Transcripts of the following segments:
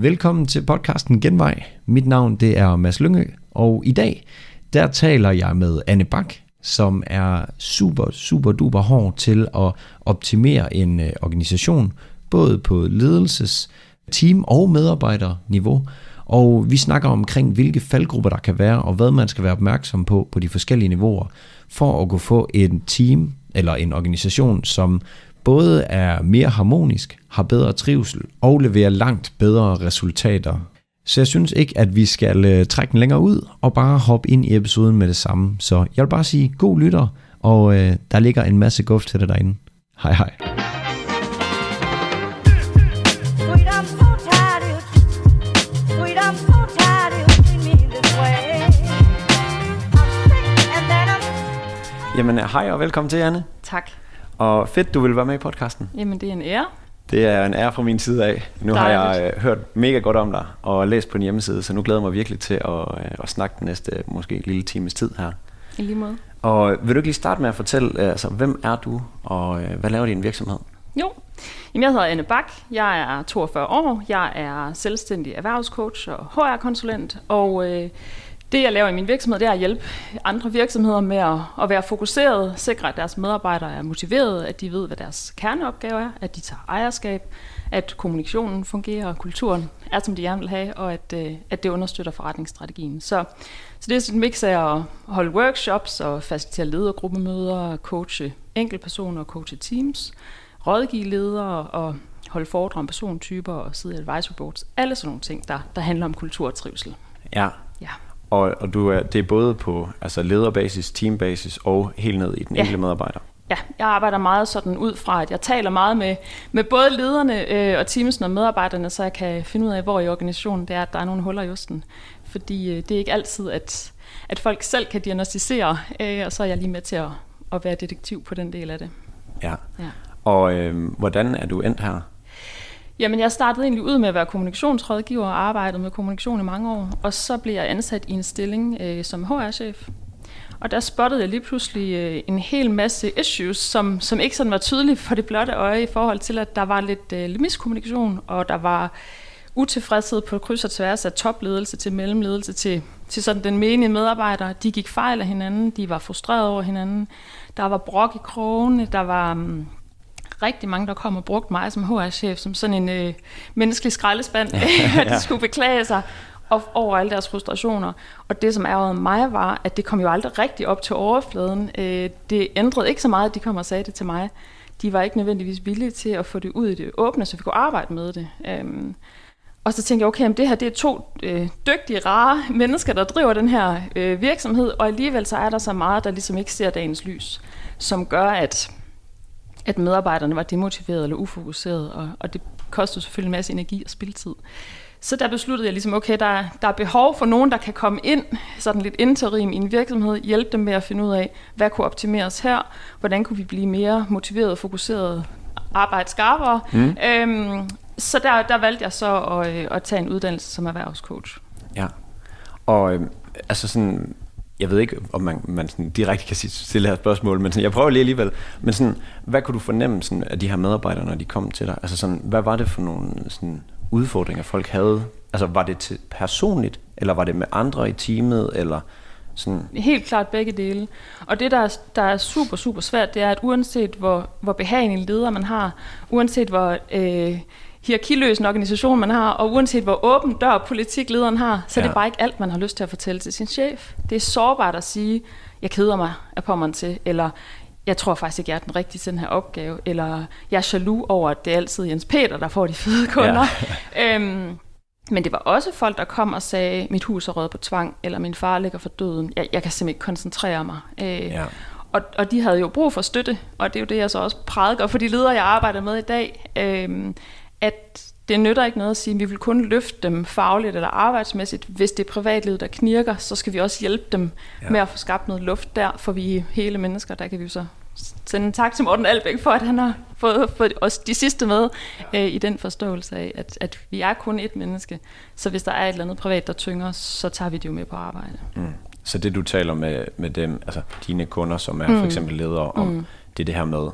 Velkommen til podcasten Genvej. Mit navn det er Mads Lyngø, og i dag der taler jeg med Anne Bak, som er super, super duper hård til at optimere en øh, organisation, både på ledelses, team og medarbejderniveau. Og vi snakker omkring, hvilke faldgrupper der kan være, og hvad man skal være opmærksom på på de forskellige niveauer, for at kunne få en team eller en organisation, som både er mere harmonisk, har bedre trivsel og leverer langt bedre resultater. Så jeg synes ikke, at vi skal uh, trække den længere ud og bare hoppe ind i episoden med det samme. Så jeg vil bare sige god lytter, og uh, der ligger en masse guf til dig derinde. Hej hej. Jamen hej og velkommen til, Anne. Tak. Og fedt, du vil være med i podcasten. Jamen, det er en ære. Det er en ære fra min side af. Nu har jeg Dejligt. øh, hørt mega godt om dig og læst på din hjemmeside, så nu glæder jeg mig virkelig til at, øh, at snakke den næste måske lille times tid her. I lige måde. Og vil du ikke lige starte med at fortælle, øh, altså, hvem er du, og øh, hvad laver din virksomhed? Jo. Jamen, jeg hedder Anne Bak. Jeg er 42 år. Jeg er selvstændig erhvervscoach og HR-konsulent. Og øh, det, jeg laver i min virksomhed, det er at hjælpe andre virksomheder med at, at være fokuseret, sikre, at deres medarbejdere er motiverede, at de ved, hvad deres kerneopgave er, at de tager ejerskab, at kommunikationen fungerer, og kulturen er, som de gerne vil have, og at, øh, at det understøtter forretningsstrategien. Så, så det er sådan et mix af at holde workshops og facilitere ledergruppemøder, coache enkeltpersoner og coache teams, rådgive ledere og holde foredrag om persontyper og sidde i advisory boards. Alle sådan nogle ting, der, der handler om kultur og trivsel. Ja og, og du er, det er både på altså lederbasis, teambasis og helt ned i den Ja. enkelte medarbejder. Ja, jeg arbejder meget sådan ud fra, at jeg taler meget med, med både lederne øh, og teamsen og medarbejderne, så jeg kan finde ud af, hvor i organisationen det er, at der er nogle huller i osten. Fordi øh, det er ikke altid, at, at folk selv kan diagnostisere, øh, og så er jeg lige med til at, at være detektiv på den del af det. Ja. Ja. Og øh, hvordan er du endt her? Jamen, jeg startede egentlig ud med at være kommunikationsrådgiver og arbejdede med kommunikation i mange år, og så blev jeg ansat i en stilling øh, som HR-chef. Og der spottede jeg lige pludselig øh, en hel masse issues, som, som ikke sådan var tydelige for det blotte øje i forhold til, at der var lidt, øh, miskommunikation, og der var utilfredshed på kryds og tværs af topledelse til mellemledelse til, til sådan den menige medarbejder. De gik fejl af hinanden, de var frustrerede over hinanden. Der var brok i krogene, der var... Um, rigtig mange, der kom og brugte mig som HR-chef, som sådan en øh, menneskelig skraldespand, at de skulle beklage sig og- over alle deres frustrationer. Og det, som ærgede mig, var, at det kom jo aldrig rigtig op til overfladen. Øh, det ændrede ikke så meget, at de kom og sagde det til mig. De var ikke nødvendigvis villige til at få det ud i det åbne, så vi kunne arbejde med det. Øhm, og så tænkte jeg, okay, men det her det er to øh, dygtige, rare mennesker, der driver den her øh, virksomhed, og alligevel så er der så meget, der ligesom ikke ser dagens lys, som gør, at at medarbejderne var demotiverede eller ufokuserede, og, og det kostede selvfølgelig en masse energi og spildtid. Så der besluttede jeg ligesom, okay, der, der er behov for nogen, der kan komme ind, sådan lidt interim i en virksomhed, hjælpe dem med at finde ud af, hvad kunne optimeres her, hvordan kunne vi blive mere motiveret, fokuseret, arbejde skarpere. Mm. Øhm, så der, der valgte jeg så at, øh, at tage en uddannelse som erhvervscoach. Ja. Og øh, altså sådan, jeg ved ikke, om man, man sådan direkte kan stille det her spørgsmål, men sådan, jeg prøver lige alligevel. Men sådan, hvad kunne du fornemme sådan, af de her medarbejdere, når de kom til dig? Altså sådan, hvad var det for nogle sådan, udfordringer, folk havde? Altså var det til personligt, eller var det med andre i teamet, eller sådan... Helt klart begge dele. Og det, der er, der er super, super svært, det er, at uanset hvor, hvor behagelig en leder man har, uanset hvor øh, hierarkiløs en organisation man har, og uanset hvor åben dør politik lederen har, så ja. er det bare ikke alt, man har lyst til at fortælle til sin chef. Det er sårbart at sige, jeg keder mig af pommeren til, eller jeg tror faktisk ikke, jeg er den rigtige til den her opgave, eller jeg er jaloux over, at det er altid Jens Peter, der får de fede kunder. Ja. øhm, men det var også folk, der kom og sagde, mit hus er røget på tvang, eller min far ligger for døden. Jeg, jeg kan simpelthen ikke koncentrere mig. Øh, Ja. og, og de havde jo brug for støtte, og det er jo det, jeg så også prædiker for de ledere, jeg arbejder med i dag, øh, at det nytter ikke noget at sige, at vi vil kun løfte dem fagligt eller arbejdsmæssigt. Hvis det er privatlivet, der knirker, så skal vi også hjælpe dem Ja. ja. med at få skabt noget luft der, for vi er hele mennesker, der kan vi jo så sende en tak til Morten Albæk for, at han har fået, fået os de sidste med øh, i den forståelse af, at, at vi er kun et menneske. Så hvis der er et eller andet privat, der tynger så tager vi det jo med på arbejde. Mm. Så det du taler med, med dem, altså dine kunder, som er mm. for eksempel ledere om, mm. det det her med,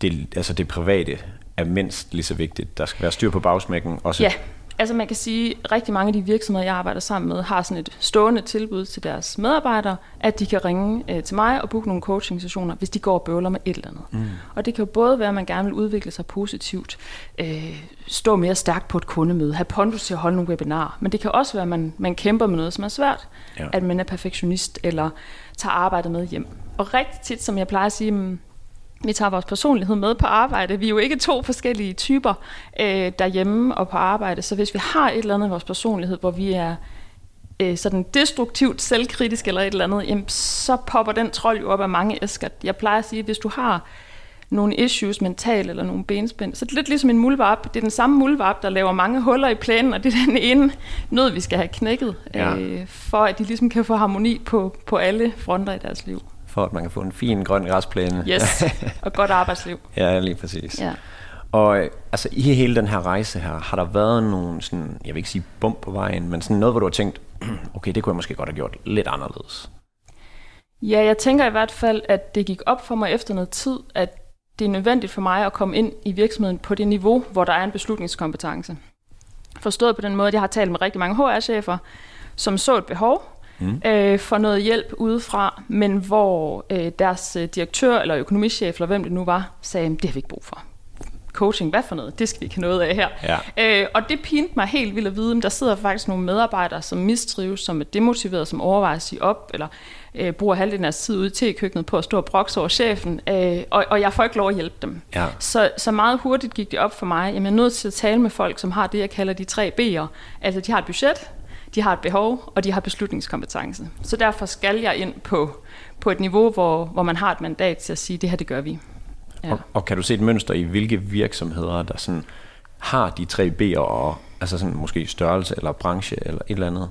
det, altså det private er mindst lige så vigtigt. Der skal være styr på bagsmækken, også Ja. Altså man kan sige, at rigtig mange af de virksomheder, jeg arbejder sammen med, har sådan et stående tilbud til deres medarbejdere, at de kan ringe øh, til mig og booke nogle coaching-sessioner, hvis de går og bøvler med et eller andet. Mm. Og det kan jo både være, at man gerne vil udvikle sig positivt, øh, stå mere stærkt på et kundemøde, have pondus til at holde nogle webinarer, men det kan også være, at man, man kæmper med noget, som er svært, Ja. ja. at man er perfektionist eller tager arbejdet med hjem. Og rigtig tit, som jeg plejer at sige, mm, vi tager vores personlighed med på arbejde. Vi er jo ikke to forskellige typer øh, derhjemme og på arbejde, så hvis vi har et eller andet i vores personlighed, hvor vi er øh, sådan destruktivt selvkritisk eller et eller andet, jamen, så popper den trold jo op af mange æsker. Jeg plejer at sige, at hvis du har nogle issues mentalt eller nogle benspænd, så er det lidt ligesom en muldvarp. Det er den samme muldvarp, der laver mange huller i plænen, og det er den ene nød, vi skal have knækket, Ja. øh, for at de ligesom kan få harmoni på, på alle fronter i deres liv. For at man kan få en fin grøn græsplæne. Yes, og godt arbejdsliv. ja, lige præcis. Ja. Og øh, altså i hele den her rejse her, har der været nogle sådan, jeg vil ikke sige bump på vejen, men sådan noget, hvor du har tænkt, okay, det kunne jeg måske godt have gjort lidt anderledes. Ja, jeg tænker i hvert fald, at det gik op for mig efter noget tid, at det er nødvendigt for mig at komme ind i virksomheden på det niveau, hvor der er en beslutningskompetence. Forstået på den måde, at jeg har talt med rigtig mange HR-chefer, som så et behov mm. øh, for noget hjælp udefra, men hvor øh, deres øh, direktør eller økonomichef, eller hvem det nu var, sagde, det har vi ikke brug for. Coaching, hvad for noget? Det skal vi ikke have noget af her. Ja. Øh, og det pinte mig helt vildt at vide, men der sidder faktisk nogle medarbejdere, som mistrives, som er demotiverede, som overvejer at sige op, eller øh, bruger halvdelen af deres tid ude i tekøkkenet på at stå og brokse over chefen, øh, og, og jeg får ikke lov at hjælpe dem. Ja. Så, så meget hurtigt gik det op for mig, at jeg er nødt til at tale med folk, som har det, jeg kalder de tre B'er. Altså, de har et budget, de har et behov, og de har beslutningskompetence. Så derfor skal jeg ind på, på et niveau, hvor, hvor man har et mandat til at sige, det her, det gør vi. Ja. Og, og kan du se et mønster i, hvilke virksomheder, der sådan har de tre B'er, og altså sådan måske størrelse eller branche eller et eller andet?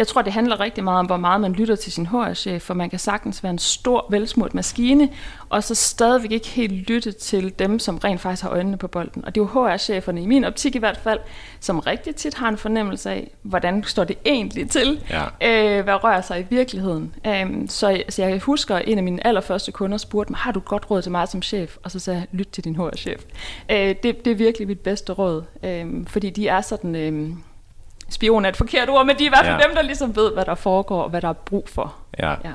Jeg tror, det handler rigtig meget om, hvor meget man lytter til sin HR-chef, for man kan sagtens være en stor, velsmurt maskine, og så stadigvæk ikke helt lytte til dem, som rent faktisk har øjnene på bolden. Og det er jo HR-cheferne, i min optik i hvert fald, som rigtig tit har en fornemmelse af, hvordan står det egentlig til, Ja. øh, hvad rører sig i virkeligheden. Um, så, så jeg husker, at en af mine allerførste kunder spurgte mig, har du et godt råd til mig som chef? Og så sagde jeg, lyt til din HR-chef. Uh, det, det er virkelig mit bedste råd, um, fordi de er sådan... Um, spion er et forkert ord, men de er i hvert fald Ja. dem, der ligesom ved, hvad der foregår, og hvad der er brug for. Ja. Ja.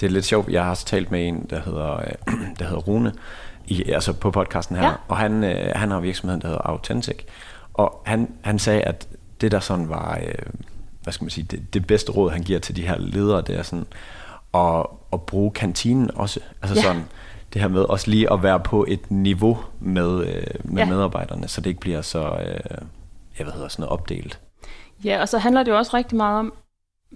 Det er lidt sjovt. Jeg har også talt med en, der hedder, øh, der hedder Rune, i, altså på podcasten her, Ja. og han, øh, han har virksomheden, der hedder Authentic, og han, han sagde, at det der sådan var, øh, hvad skal man sige, det, det bedste råd, han giver til de her ledere, det er sådan at, at bruge kantinen også. Altså Ja. sådan, det her med også lige at være på et niveau med, øh, med Ja. medarbejderne, så det ikke bliver så, øh, jeg ved hedder sådan noget, opdelt. Ja, og så handler det jo også rigtig meget om,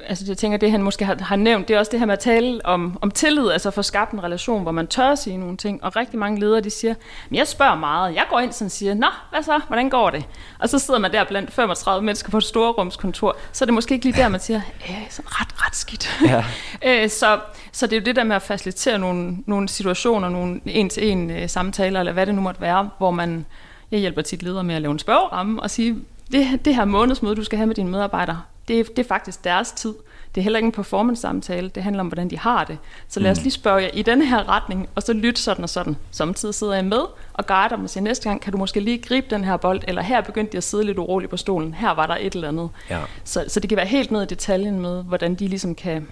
altså jeg tænker, det han måske har, har nævnt, det er også det her med at tale om, om tillid, altså få skabt en relation, hvor man tør at sige nogle ting, og rigtig mange ledere, de siger, men jeg spørger meget, jeg går ind og siger, nå, hvad så, hvordan går det? Og så sidder man der blandt 35 mennesker på et storrumskontor, så er det måske ikke lige der, man siger, øh, sådan ret, ret skidt. Ja. Øh, så, så det er jo det der med at facilitere nogle, nogle situationer, nogle en-til-en øh, samtaler, eller hvad det nu måtte være, hvor man, jeg hjælper tit ledere med at lave en spørgeramme og sige, det, det her månedsmøde, du skal have med dine medarbejdere, det, er- det er faktisk deres tid. Det er heller ikke en performance-samtale, det handler om, hvordan de har det. Så lad os lige spørge jer i den her retning, og så lytte sådan og sådan. Samtidig sidder jeg med og guider dem og siger, næste gang kan du måske lige gribe den her bold, eller her begyndte de at sidde lidt uroligt på stolen, her var der et eller andet. Ja. Så, så det kan være helt ned i detaljen med, hvordan de ligesom kan,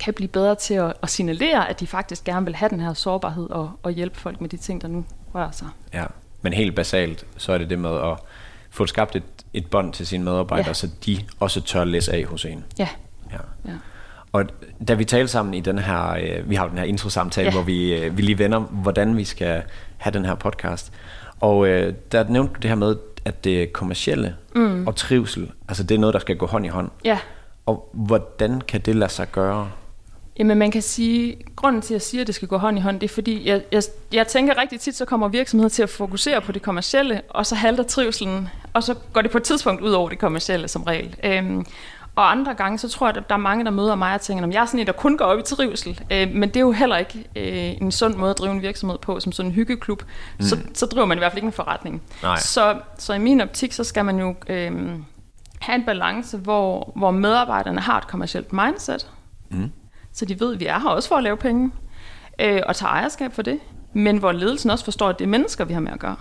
kan blive bedre til at, at signalere, at de faktisk gerne vil have den her sårbarhed og, og hjælpe folk med de ting, der nu rører sig. Ja, men helt basalt, så er det det med at få skabt et, et bånd til sine medarbejdere, ja. Så de også tør læse af hos en. Ja, Ja. ja. Og da vi talte sammen i den her, øh, vi har jo den her intro-samtale. Ja. hvor vi, øh, vi lige vender, hvordan vi skal have den her podcast. Og øh, der nævnte du det her med, at det kommercielle mm. og trivsel, altså det er noget, der skal gå hånd i hånd. ja. Og hvordan kan det lade sig gøre? Jamen man kan sige, grunden til at jeg siger, at det skal gå hånd i hånd, det er fordi, jeg, jeg, jeg tænker rigtig tit, så kommer virksomheder til at fokusere på det kommercielle, og så halter trivselen, og så går det på et tidspunkt ud over det kommercielle som regel. Øhm, og andre gange, så tror jeg, at der er mange, der møder mig og tænker, at jeg er sådan en, der kun går op i trivsel. Øh, men det er jo heller ikke øh, en sund måde at drive en virksomhed på, som sådan en hyggeklub. Mm. Så, så driver man i hvert fald ikke en forretning. Nej. Så, så i min optik, så skal man jo øh, have en balance, hvor, hvor medarbejderne har et kommercielt mindset, så de ved, at vi er her også for at lave penge, øh, og tage ejerskab for det, men hvor ledelsen også forstår, at det er mennesker, vi har med at gøre.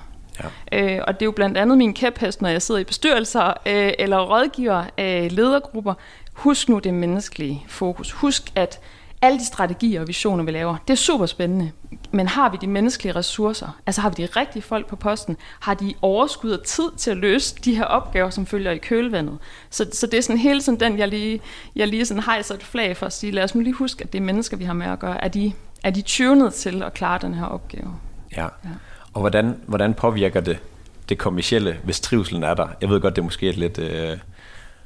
Ja. Øh, og det er jo blandt andet min kæphest, når jeg sidder i bestyrelser øh, eller rådgiver øh, ledergrupper. Husk nu det menneskelige fokus. Husk, at alle de strategier og visioner, vi laver, det er super spændende. Men har vi de menneskelige ressourcer? Altså har vi de rigtige folk på posten? Har de overskud og tid til at løse de her opgaver, som følger i kølvandet? Så, så det er sådan hele tiden den, jeg lige, jeg lige sådan hejser et flag for at sige, lad os nu lige huske, at det er mennesker, vi har med at gøre. Er de, er de tunet til at klare den her opgave? Ja. ja. Og hvordan, hvordan påvirker det det kommercielle, hvis trivselen er der? Jeg ved godt, det måske er lidt... Øh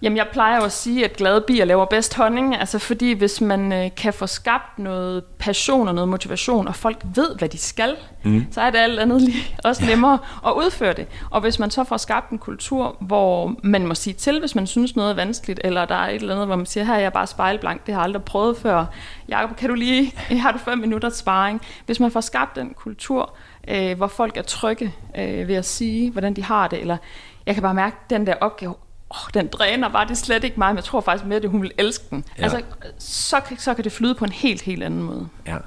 Jamen, jeg plejer jo at sige, at glade bier laver bedst honning, altså fordi hvis man øh, kan få skabt noget passion og noget motivation, og folk ved, hvad de skal, mm. så er det alt andet lige også nemmere at udføre det. Og hvis man så får skabt en kultur, hvor man må sige til, hvis man synes noget er vanskeligt, eller der er et eller andet, hvor man siger, her er jeg bare spejlblank, det har jeg aldrig prøvet før. Jakob, kan du lige, har du fem minutter sparring? Hvis man får skabt den kultur, øh, hvor folk er trygge øh, ved at sige, hvordan de har det, eller jeg kan bare mærke, den der opgave, oh, den dræner bare, det er slet ikke mig, men jeg tror faktisk mere, at hun vil elske den. Ja. Altså, så, så kan det flyde på en helt, helt anden måde. Ja,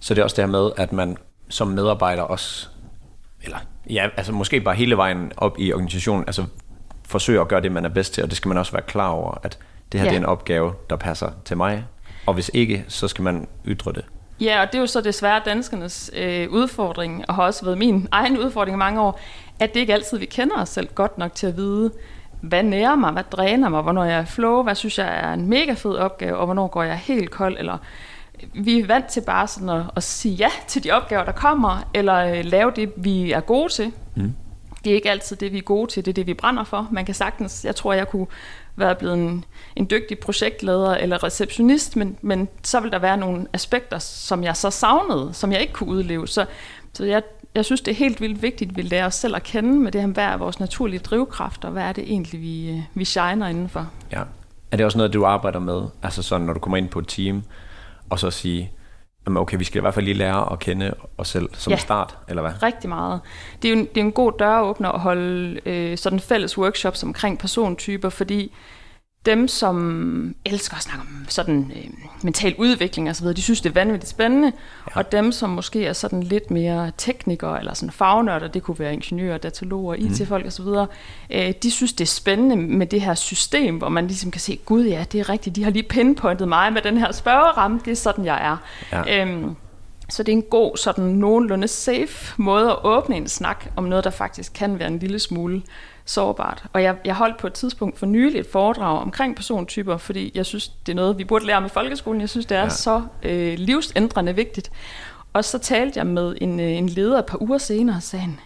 så det er også det her med, at man som medarbejder også, eller ja, altså måske bare hele vejen op i organisationen, altså forsøger at gøre det, man er bedst til, og det skal man også være klar over, at det her ja. det er en opgave, der passer til mig, og hvis ikke, så skal man ytre det. Ja, og det er jo så desværre danskernes øh, udfordring, og har også været min egen udfordring i mange år, at det ikke altid, vi kender os selv godt nok til at vide, hvad nærer mig, hvad dræner mig, hvornår jeg er flow, hvad synes jeg er en mega fed opgave, og hvornår går jeg helt kold, eller vi er vant til bare sådan at, at sige ja til de opgaver, der kommer, eller øh, lave det, vi er gode til. Mm. Det er ikke altid det, vi er gode til, det er det, vi brænder for. Man kan sagtens, jeg tror, jeg kunne være blevet en, en dygtig projektleder eller receptionist, men, men så vil der være nogle aspekter, som jeg så savnede, som jeg ikke kunne udleve. Så, så jeg jeg synes, det er helt vildt vigtigt, at vi lærer os selv at kende med det her, hvad er vores naturlige drivkraft, og hvad er det egentlig, vi, øh, vi shiner indenfor. Ja. Er det også noget, du arbejder med, altså sådan, når du kommer ind på et team, og så sige, okay, vi skal i hvert fald lige lære at kende os selv som ja, start, eller hvad? rigtig meget. Det er jo en, det er en god døråbner at holde øh, sådan fælles workshops omkring persontyper, fordi dem, som elsker at snakke om sådan øh, mental udvikling og så videre, de synes, det er vanvittigt spændende. Ja. Og dem, som måske er sådan lidt mere teknikere eller sådan fagnørder, det kunne være ingeniører, dataloger, mhm. IT-folk og så videre, øh, de synes, det er spændende med det her system, hvor man ligesom kan se, gud ja, det er rigtigt, de har lige pinpointet mig med den her spørgeramme, det er sådan, jeg er. Ja. Øhm, så det er en god, sådan nogenlunde safe måde at åbne en snak om noget, der faktisk kan være en lille smule sårbart. Og jeg, jeg holdt på et tidspunkt for nylig et foredrag omkring persontyper, fordi jeg synes, det er noget, vi burde lære om i folkeskolen. Jeg synes, det er ja. så øh, livsændrende vigtigt. Og så talte jeg med en, øh, en leder et par uger senere og sagde,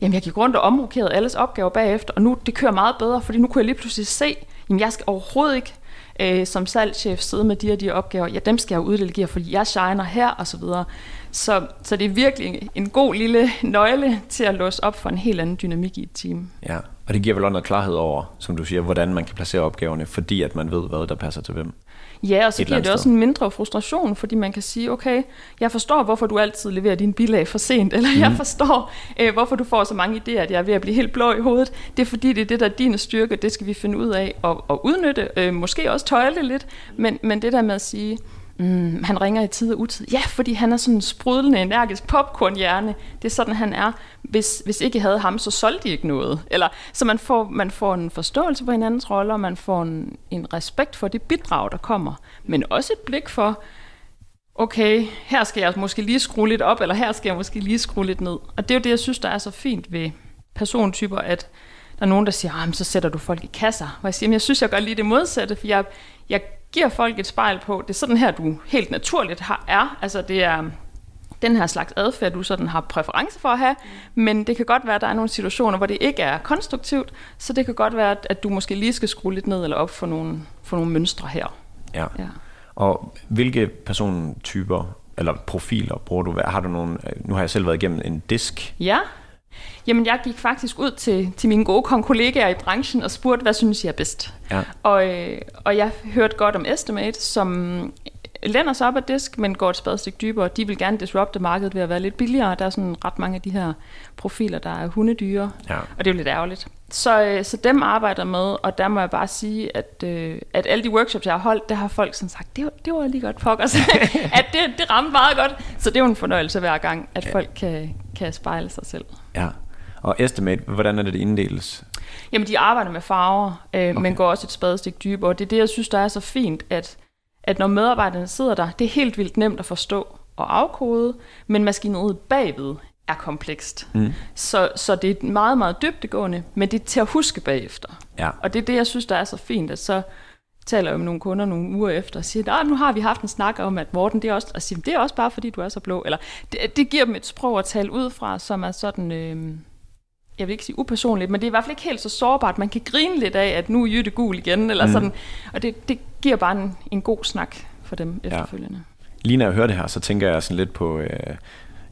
jamen jeg gik rundt og omrokerede alles opgaver bagefter, og nu det kører meget bedre, fordi nu kunne jeg lige pludselig se, jamen jeg skal overhovedet ikke øh, som salgschef sidde med de her de opgaver, ja dem skal jeg uddelegere, fordi jeg shiner her og så videre. Så, så det er virkelig en god lille nøgle til at låse op for en helt anden dynamik i et team. Ja, og det giver vel også noget klarhed over, som du siger, hvordan man kan placere opgaverne, fordi at man ved, hvad der passer til hvem. Ja, og så giver det også en mindre frustration, fordi man kan sige, okay, jeg forstår, hvorfor du altid leverer din bilag for sent, eller mm. jeg forstår, øh, hvorfor du får så mange idéer, at jeg er ved at blive helt blå i hovedet. Det er fordi, det er det, der er din styrke, det skal vi finde ud af og, og udnytte, øh, måske også tøjle lidt, men, men det der med at sige, Mm, han ringer i tid og utid. Ja, fordi han er sådan en sprudlende, energisk popcornhjerne. Det er sådan, han er. Hvis, hvis ikke havde ham, så solgte de ikke noget. Eller, så man får, man får en forståelse for hinandens roller, man får en, en respekt for det bidrag, der kommer. Men også et blik for, okay, her skal jeg måske lige skrue lidt op, eller her skal jeg måske lige skrue lidt ned. Og det er jo det, jeg synes, der er så fint ved persontyper, at der er nogen, der siger, ah, så sætter du folk i kasser. Og jeg siger, jeg synes, jeg gør lige det modsatte, for jeg, jeg giver folk et spejl på, det er sådan her, du helt naturligt har, er. Altså det er den her slags adfærd, du sådan har præference for at have, men det kan godt være, at der er nogle situationer, hvor det ikke er konstruktivt, så det kan godt være, at du måske lige skal skrue lidt ned eller op for nogle, for nogle mønstre her. Ja. ja. Og hvilke persontyper eller profiler bruger du? Har du nogle, nu har jeg selv været igennem en disk. Ja. Jamen, jeg gik faktisk ud til, til mine gode kollegaer i branchen og spurgte, hvad synes jeg er bedst? Ja. Og, øh, og jeg hørte godt om Estimate, som lænder sig op ad disk, men går et spadestik dybere. De vil gerne disrupte markedet ved at være lidt billigere. Der er sådan ret mange af de her profiler, der er hundedyre, ja. og det er jo lidt ærgerligt. Så, øh, så dem arbejder med, og der må jeg bare sige, at, øh, at alle de workshops, jeg har holdt, der har folk sådan sagt, det var, det var lige godt pokkers, at det, det ramte meget godt. Så det er jo en fornøjelse hver gang, at ja. folk kan, kan spejle sig selv. Ja, Og estimate, hvordan er det, det inddeles? Jamen, de arbejder med farver, øh, okay. men går også et spadestik dybere. Det er det, jeg synes, der er så fint, at, at når medarbejderne sidder der, det er helt vildt nemt at forstå og afkode, men maskineriet bagved er komplekst. Mm. Så, så det er meget, meget dybdegående, men det er til at huske bagefter. Ja. Og det er det, jeg synes, der er så fint, at så taler jeg med nogle kunder nogle uger efter og siger, "Nå, nu har vi haft en snak om, at Morten, det er også, og siger, det er også bare, fordi du er så blå. Eller det, det giver dem et sprog at tale ud fra, som er sådan, øh, jeg vil ikke sige upersonligt, men det er i hvert fald ikke helt så sårbart. Man kan grine lidt af, at nu er Jytte gul igen, eller mm. sådan. Og det, det giver bare en, en god snak for dem efterfølgende. Lige når jeg hører det her, så tænker jeg sådan lidt på... Øh,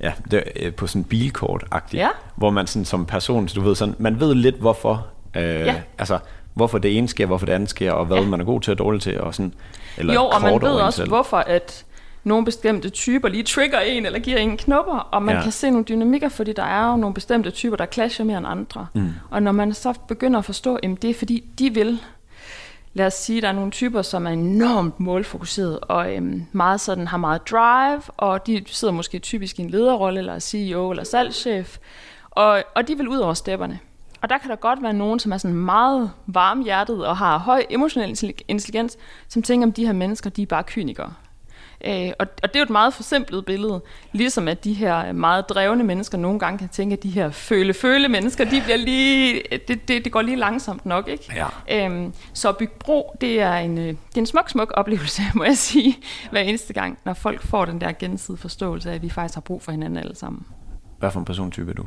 Ja, det, øh, på sådan bilkort agtigt Ja. hvor man sådan som person, du ved sådan, man ved lidt hvorfor, øh, Ja. altså hvorfor det ene sker, hvorfor det andet sker, og hvad Ja. man er god til og dårlig til, og sådan, eller jo, og man ved også, selv. hvorfor at nogle bestemte typer lige trigger en, eller giver en knopper, og man Ja. kan se nogle dynamikker, fordi der er jo nogle bestemte typer, der clasher mere end andre. Mm. Og når man så begynder at forstå, at det er fordi, de vil, lad os sige, der er nogle typer, som er enormt målfokuseret, og øhm, meget sådan har meget drive, og de sidder måske typisk i en lederrolle, eller er CEO, eller salgschef, og, og de vil ud over stepperne. Og der kan der godt være nogen, som er sådan meget varmhjertet og har høj emotionel intelli- intelligens, som tænker, at de her mennesker, de er bare kynikere. Øh, og, og det er jo et meget forsimplet billede, ligesom at de her meget drevne mennesker nogle gange kan tænke, at de her føle-føle mennesker, de bliver lige, det, det, det går lige langsomt nok, ikke? Ja. Øhm, så at bygge bro, det er, en, øh, det er en smuk, smuk oplevelse, må jeg sige, hver eneste gang, når folk får den der gensidige forståelse af, at vi faktisk har brug for hinanden alle sammen. Hvad for en persontype er du?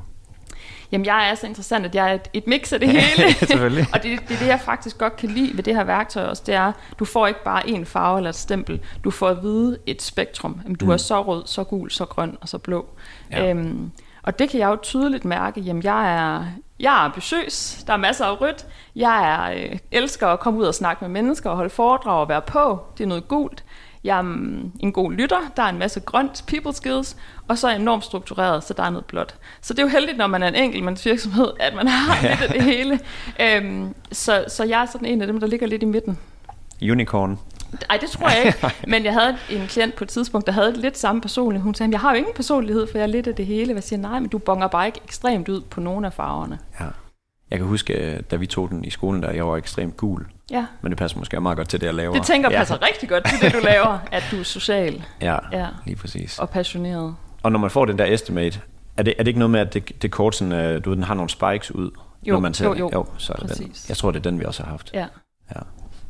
Jamen, jeg er så interessant, at jeg er et, et mix af det hele. Selvfølgelig. og det, det er det, jeg faktisk godt kan lide ved det her værktøj også, det er, du får ikke bare en farve eller et stempel, du får at vide et spektrum. Jamen, du mm. er så rød, så gul, så grøn og så blå. Ja. Øhm, og det kan jeg jo tydeligt mærke, jamen jeg er, jeg er ambitiøs, der er masser af rødt, jeg er, øh, elsker at komme ud og snakke med mennesker og holde foredrag og være på, det er noget gult. Jeg er mm, en god lytter, der er en masse grønt, people skills, og så er jeg enormt struktureret, så der er noget blåt. Så det er jo heldigt, når man er en enkeltmandsvirksomhed, at man har lidt af det hele. Øhm, så, så jeg er sådan en af dem, der ligger lidt i midten. Unicorn. Ej, det tror jeg ikke. Men jeg havde en klient på et tidspunkt, der havde lidt samme personlighed. Hun sagde, jeg har jo ingen personlighed, for jeg er lidt af det hele. Jeg siger, nej, men du bonger bare ikke ekstremt ud på nogle af farverne. Ja. Jeg kan huske, øh, da vi tog den i skolen, der jeg var ekstremt gul. Ja. Men det passer måske meget godt til det, jeg laver. Det tænker ja. passer rigtig godt til det, du laver, at du er social Ja, Ja. lige præcis. og passioneret. Og når man får den der estimate, er det, er det ikke noget med, at det, det kort, sådan, øh, du ved, den har nogle spikes ud? Jo, når man ser jo, jo. jo så er det den. Jeg tror, det er den, vi også har haft. Ja, Ja.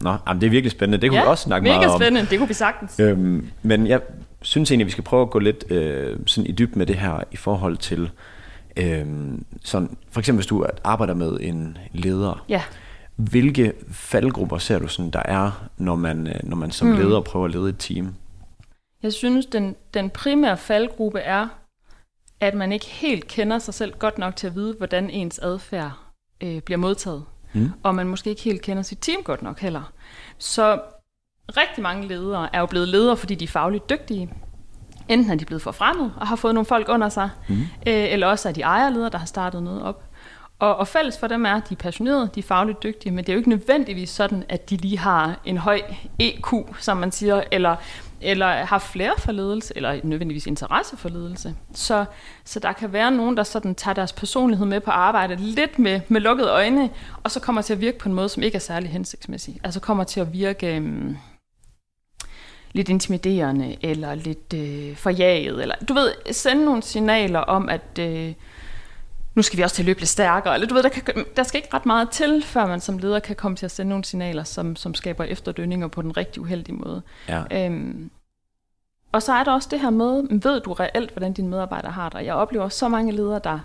Nå, jamen, det er virkelig spændende. Det kunne ja vi også snakke mega meget om. spændende. Det kunne vi sagtens. Øhm, men jeg synes egentlig, at vi skal prøve at gå lidt øh, sådan i dybden med det her i forhold til, øh, sådan, for eksempel hvis du arbejder med en leder, Ja. hvilke faldgrupper ser du sådan, der er, når man, øh, når man som mm. leder prøver at lede et team? Jeg synes, den, den primære faldgruppe er, at man ikke helt kender sig selv godt nok til at vide, hvordan ens adfærd øh, bliver modtaget. Mm. Og man måske ikke helt kender sit team godt nok heller. Så rigtig mange ledere er jo blevet ledere, fordi de er fagligt dygtige. Enten er de blevet forfremmet og har fået nogle folk under sig, mm. øh, eller også er de ejerledere, der har startet noget op. Og, og fælles for dem er, at de er passionerede, de er fagligt dygtige, men det er jo ikke nødvendigvis sådan, at de lige har en høj EQ, som man siger, eller, eller har flere for ledelse, eller nødvendigvis interesse for ledelse. Så, så der kan være nogen, der sådan tager deres personlighed med på arbejde lidt med, med lukkede øjne, og så kommer til at virke på en måde, som ikke er særlig hensigtsmæssig. Altså kommer til at virke... Øhm, lidt intimiderende, eller lidt øh, forjaget, eller du ved, sende nogle signaler om, at øh, nu skal vi også til at løbe lidt stærkere, eller du ved, der, kan, der skal ikke ret meget til, før man som leder kan komme til at sende nogle signaler, som, som skaber efterdønninger på den rigtig uheldige måde. Ja. Øhm, og så er der også det her med, ved du reelt, hvordan dine medarbejdere har det? Jeg oplever så mange ledere, der,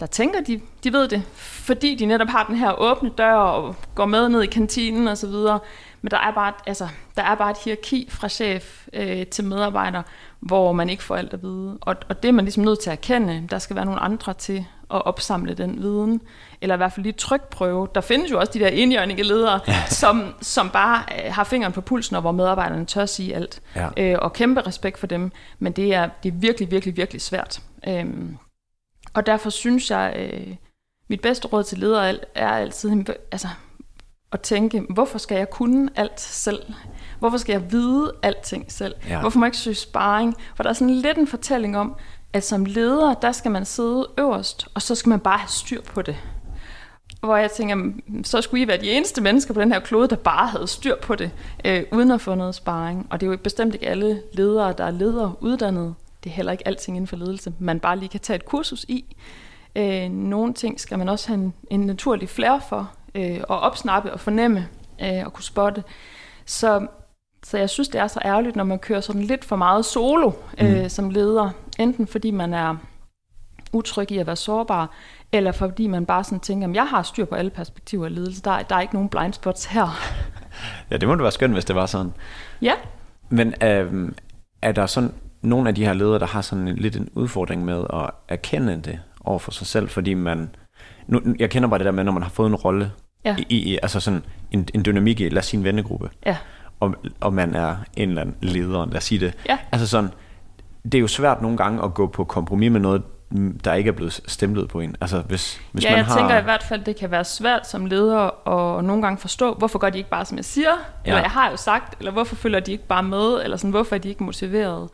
der tænker, de, de ved det, fordi de netop har den her åbne dør og går med ned i kantinen og så videre. Men der er bare, altså, der er bare et hierarki fra chef øh, til medarbejder, hvor man ikke får alt at vide. Og, og det er man ligesom nødt til at erkende. Der skal være nogle andre til at opsamle den viden. Eller i hvert fald lige trykprøve. Der findes jo også de der indjørninge ledere, som, som bare øh, har fingeren på pulsen, og hvor medarbejderne tør sige alt. Ja. Øh, og kæmpe respekt for dem. Men det er, det er virkelig, virkelig, virkelig svært. Øhm, og derfor synes jeg, øh, mit bedste råd til ledere er- er altid altså, at tænke, hvorfor skal jeg kunne alt selv? Hvorfor skal jeg vide alting selv? Ja. Hvorfor må jeg ikke søge sparring? For der er sådan lidt en fortælling om, at som leder, der skal man sidde øverst, og så skal man bare have styr på det. Hvor jeg tænker, "Mm, så skulle I være de eneste mennesker på den her klode, der bare havde styr på det, øh, uden at få noget sparring. Og det er jo bestemt ikke alle ledere, der er ledere uddannet. Det er heller ikke alting inden for ledelse, man bare lige kan tage et kursus i. Øh, nogle ting skal man også have en, en naturlig flair for, øh, at opsnappe og fornemme øh, og kunne spotte. Så, så jeg synes, det er så ærgerligt, når man kører sådan lidt for meget solo øh, mm. som leder. Enten fordi man er utryg i at være sårbar, eller fordi man bare sådan tænker, at jeg har styr på alle perspektiver af ledelse. Der, er- der er ikke nogen blind spots her. Ja, det må da være skønt, hvis det var sådan. ja, Men øhm, er der sådan nogle af de her ledere, der har sådan en, lidt en udfordring med at erkende det over for sig selv, fordi man... Nu, jeg kender bare det der med, når man har fået en rolle Ja. i, i, altså sådan en, en dynamik i, lad os sige en vennegruppe, ja, og, og man er en eller anden leder, lad os sige det. Ja. Altså sådan, det er jo svært nogle gange at gå på kompromis med noget, der ikke er blevet stemplet på en. Altså hvis, hvis ja man jeg har... tænker i hvert fald, det kan være svært som leder at nogle gange forstå, hvorfor gør de ikke bare, som jeg siger, ja. eller jeg har jo sagt, eller hvorfor følger de ikke bare med, eller sådan, hvorfor er de ikke motiveret.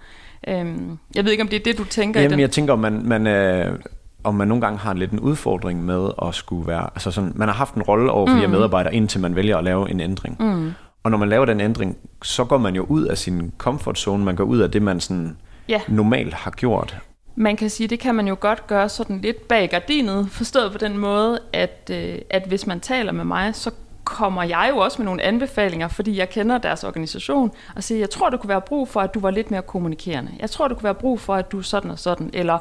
Øhm, jeg ved ikke, om det er det, du tænker i Jamen, den. jeg tænker, man, man, øh, om man nogle gange har lidt en udfordring med at skulle være... Altså sådan, man har haft en rolle over for mm. de medarbejdere, indtil man vælger at lave en ændring. Mm. Og når man laver den ændring, så går man jo ud af sin comfort zone. Man går ud af det, man sådan Ja. normalt har gjort. Man kan sige, det kan man jo godt gøre sådan lidt bag gardinet, forstået på den måde, at, øh, at hvis man taler med mig, så kommer jeg jo også med nogle anbefalinger, fordi jeg kender deres organisation, og siger, jeg tror, der kunne være brug for, at du var lidt mere kommunikerende. Jeg tror, der kunne være brug for, at du er sådan og sådan. Eller,